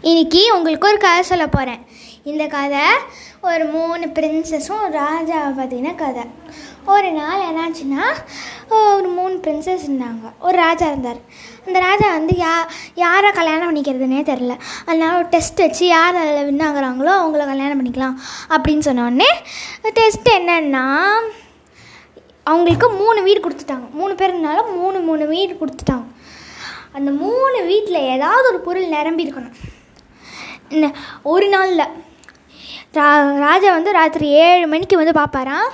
இன்னைக்கு உங்களுக்கு ஒரு கதை சொல்ல போகிறேன் இந்த கதை ஒரு மூணு பிரின்சஸும் ராஜாவை பற்றின கதை. ஒரு நாள் என்னாச்சுன்னா ஒரு மூணு பிரின்சஸ் இருந்தாங்க. ஒரு ராஜா இருந்தார். அந்த ராஜா வந்து யா யாரை கல்யாணம் பண்ணிக்கிறதுனே தெரில அதனால ஒரு டெஸ்ட் வச்சு யார் அதில் வின் ஆகுறாங்களோ அவங்கள கல்யாணம் பண்ணிக்கலாம் அப்படின்னு சொன்னோடனே டெஸ்ட் என்னன்னா அவங்களுக்கு மூணு வீடு கொடுத்துட்டாங்க. மூணு பேர் இருந்தாலும் மூணு மூணு வீடு கொடுத்துட்டாங்க. அந்த மூணு வீட்டில் ஏதாவது ஒரு பொருள் நிரம்பி இருக்கணும் ஒரு நாளில். ரா ராஜா வந்து ராத்திரி ஏழு மணிக்கு வந்து பார்ப்பாராம்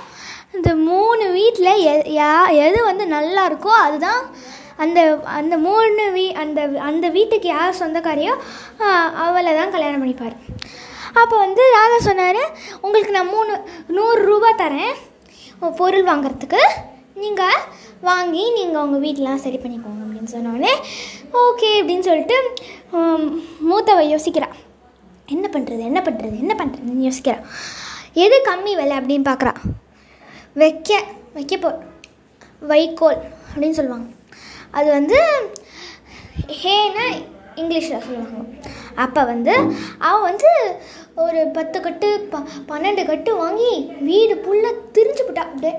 இந்த மூணு வீட்டில் எ யா எது வந்து நல்லா இருக்கோ அதுதான் அந்த அந்த மூணு வீ அந்த அந்த வீட்டுக்கு யார் சொந்தக்காரியோ அவளை தான் கல்யாணம் பண்ணிப்பார். அப்போ வந்து ராஜா சொன்னார் உங்களுக்கு நான் மூணு நூறு ரூபா தரேன் பொருள் வாங்குறதுக்கு. நீங்கள் வாங்கி நீங்கள் உங்கள் வீட்டெலாம் சரி பண்ணிக்கோங்க அப்படின்னு சொன்னோடனே ஓகே அப்படின்னு சொல்லிட்டு மூத்தவை மூத்தவ என்ன பண்ணுறது என்ன பண்ணுறது என்ன பண்ணுறதுன்னு யோசிக்கிறான் எது கம்மி விலை அப்படின்னு பார்க்குறா வைக்க வைக்க போ வைக்கோல் அப்படின்னு சொல்லுவாங்க. அது வந்து ஹேன்னு இங்கிலீஷில் சொல்லுவாங்க. அப்போ வந்து அவள் வந்து ஒரு பத்து கட்டு ப பன்னெண்டு கட்டு வாங்கி வீடு ஃபுல்லாக திரிஞ்சு போட்டா. அப்படியே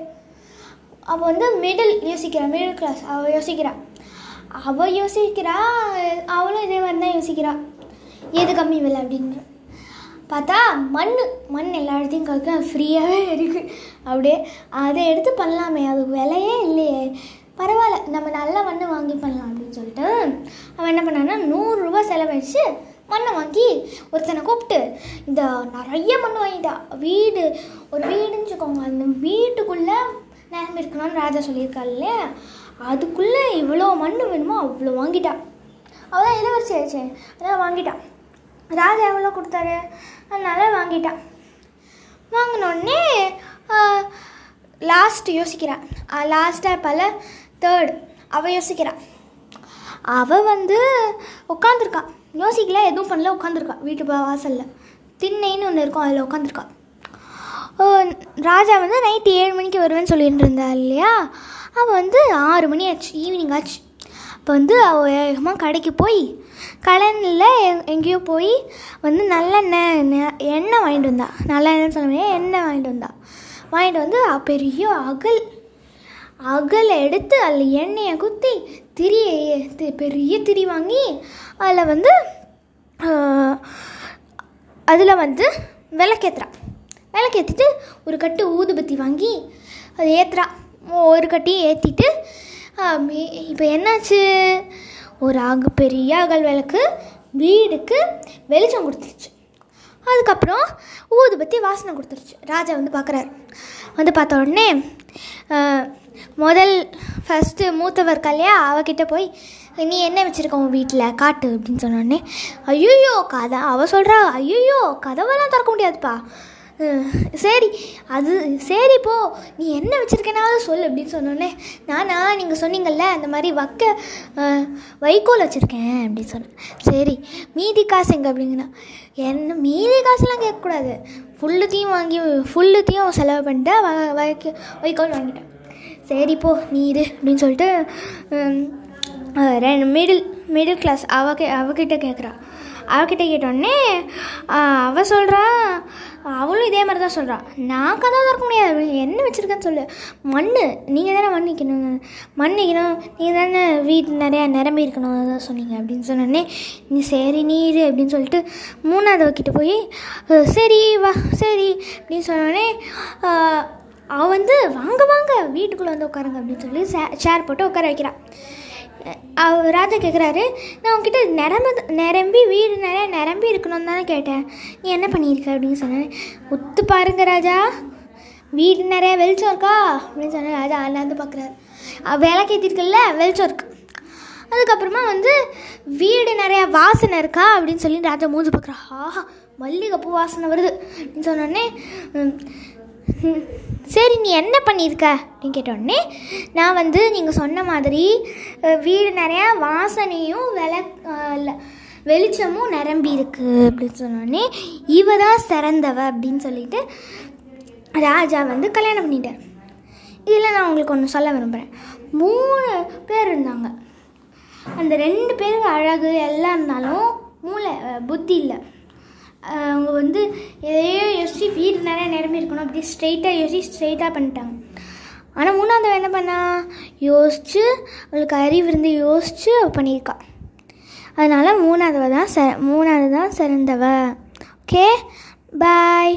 அவள் வந்து மிடில் யோசிக்கிறா மிடில் கிளாஸ் அவள் யோசிக்கிறான் அவள் யோசிக்கிறா அவளும் இதே மாதிரி தான் யோசிக்கிறாள் எது கம்மி விலை அப்படின்னு பார்த்தா மண் மண் எல்லா இடத்தையும் கற்க ஃப்ரீயாகவே இருக்குது அப்படியே அதை எடுத்து பண்ணலாமே. அது விலையே இல்லையே. பரவாயில்ல. நம்ம நல்ல மண் வாங்கி பண்ணலாம் அப்படின்னு சொல்லிட்டு அவன் என்ன பண்ணான்னா நூறுரூவா செலவழிச்சு மண்ணை வாங்கி ஒருத்தனை கூப்பிட்டு இந்த நிறைய மண் வாங்கிட்டா. வீடு ஒரு வீடுன்னு வச்சுக்கோங்க. அந்த வீட்டுக்குள்ளே நேரம் இருக்கணும்னு ராஜா சொல்லியிருக்காள் இல்லையா? அதுக்குள்ளே இவ்வளோ மண் வேணுமோ அவ்வளோ வாங்கிட்டா. அவள் தான் இளவரசி ஆயிடுச்சு. அதான் வாங்கிட்டான் ராஜா எவ்வளோ கொடுத்தாரு? அதனால வாங்கிட்டான். வாங்கினோடனே லாஸ்ட் யோசிக்கிறான். லாஸ்ட்டாக பல தேர்ட் அவள் யோசிக்கிறான் அவள் வந்து உட்காந்துருக்கான் யோசிக்கல எதுவும் பண்ணல உட்காந்துருக்கான் வீட்டு வாசலில். திண்ணைன்னு ஒன்று இருக்கும் அதில் உட்காந்துருக்கான் ராஜா வந்து நைட்டு ஏழு மணிக்கு வருவேன்னு சொல்லிட்டு இருந்தா இல்லையா? அவள் வந்து ஆறு மணி ஆச்சு ஈவினிங் ஆச்சு. அப்போ வந்து அவள் வேகமாக கடைக்கு போய் கடனில் எங்கேயோ போய் வந்து நல்லெண்ணெய் நெ- எண்ணெய் வாங்கிட்டு வந்தா. நல்லெண்ணெய்னு சொல்ல முடியாது எண்ணெய் வாங்கிட்டு வந்தா. வாங்கிட்டு வந்து பெரிய அகல் அகலை எடுத்து அதில் எண்ணெயை குத்தி திரி பெரிய திரி வாங்கி அதில் வந்து அதில் வந்து விளக்கேத்துறா. விளக்கேற்றிட்டு ஒரு கட்டு ஊதுபத்தி வாங்கி அதை ஏற்றுறா ஒரு கட்டியும் ஏற்றிட்டு இப்போ என்னாச்சு? ஒரு ஆகு பெரிய அகல் விளக்கு வீடுக்கு வெளிச்சம் கொடுத்துருச்சு. அதுக்கப்புறம் ஊதுபத்தி வாசனை கொடுத்துருச்சு. ராஜா வந்து பார்க்குறாரு. வந்து பார்த்த உடனே முதல் ஃபஸ்ட்டு மூத்தவர் கல்லையா அவகிட்ட போய் நீ என்ன வச்சுருக்க உன் வீட்டில் காட்டு அப்படின்னு சொன்னோடனே ஐயோ கதை அவள் சொல்கிறா ஐயோ கதவெல்லாம் திறக்க முடியாதுப்பா. சரி அது சரி போ. நீ என்ன வச்சுருக்கேனாவது சொல்லு அப்படின்னு சொன்னோடனே நானா நீங்கள் சொன்னீங்கல்ல அந்த மாதிரி வக்க வைக்கோல் வச்சுருக்கேன் அப்படின்னு சொன்னேன். சரி மீதி காசு எங்கே அப்படிங்கன்னா என்ன மீதி காசுலாம் கேட்கக்கூடாது. ஃபுல்லுத்தையும் வாங்கி ஃபுல்லுத்தையும் செலவு பண்ணிட்டு வ வைக்க வைக்கோல் வாங்கிட்டேன். சரி போ நீ இரு அப்படின்னு சொல்லிட்டு ரெண்டு மிடில் மிடில் கிளாஸ் அவ அவகிட்ட கேட்குறா அவகிட்ட கேட்டோடனே அவள் சொல்கிறா அவளும் இதே மாதிரி தான் சொல்கிறான் நான் கதை திறக்க முடியாது. என்ன வச்சுருக்கேன்னு சொல்லு. மண் நீங்கள் தானே மண் நிற்கணும் மண் நீங்கள் தானே வீட்டு நிறையா நிரம்பி இருக்கணும். அதான் சொன்னீங்க அப்படின்னு சொன்னோடனே நீ சரி நீர் அப்படின்னு சொல்லிட்டு மூணாவது கிட்ட போய் சரி வா சரி அப்படின்னு சொன்னோடனே அவள் வந்து வாங்க வாங்க வீட்டுக்குள்ளே வந்து உட்காருங்க அப்படின்னு சொல்லி சேர் போட்டு உட்கார வைக்கிறான் அவர் ராஜா கேட்குறாரு நான் உங்ககிட்ட நிரம்ப நிரம்பி வீடு நிறைய நிரம்பி இருக்கணும்னு தானே கேட்டேன். நீ என்ன பண்ணியிருக்க? அப்படின்னு சொன்னேன் ஒத்து பாருங்க ராஜா. வீடு நிறைய வெளிச்சம் இருக்கா? அப்படின்னு சொன்னேன் ராஜா அண்ணாந்து பார்க்குறாரு விளக்கு ஏற்றிருக்குல்ல வெளிச்சம் இருக்கு. அதுக்கப்புறமா வந்து வீடு நிறையா வாசனை இருக்கா? அப்படின்னு சொல்லி ராஜா மூஞ்சி பார்க்குறா ஆஹா மல்லிகைப்பூ வாசனை வருது. அப்படின்னு சொன்னோடனே சரி நீ என்ன பண்ணியிருக்க? அப்படின்னு கேட்டோடனே நான் வந்து நீங்கள் சொன்ன மாதிரி வீடு நிறையா வாசனையும் விள வெளிச்சமும் நிரம்பி இருக்கு அப்படின்னு சொன்னோடனே இவ தான் சிறந்தவ அப்படின்னு சொல்லிட்டு ராஜா வந்து கல்யாணம் பண்ணிட்டார். இதில் நான் உங்களுக்கு ஒன்று சொல்ல விரும்புகிறேன் மூணு பேர் இருந்தாங்க. அந்த ரெண்டு பேருக்கு அழகு எல்லாம் இருந்தாலும் மூளை புத்தி இல்லை. அவங்க வந்து எதையோ யோசிச்சு வீடு நிறைய நிரம்பி இருக்கணும். அப்படி ஸ்ட்ரெயிட்டாக யோசிச்சு ஸ்ட்ரெயிட்டாக பண்ணிட்டாங்க. ஆனால் மூணாவது என்ன பண்ணா? யோசிச்சு அவளுக்கு அறிவு இருந்து யோசிச்சு அவள் பண்ணியிருக்கா. அதனால் மூணாவது தான் ச மூணாவது தான் சிறந்தவ. Okay bye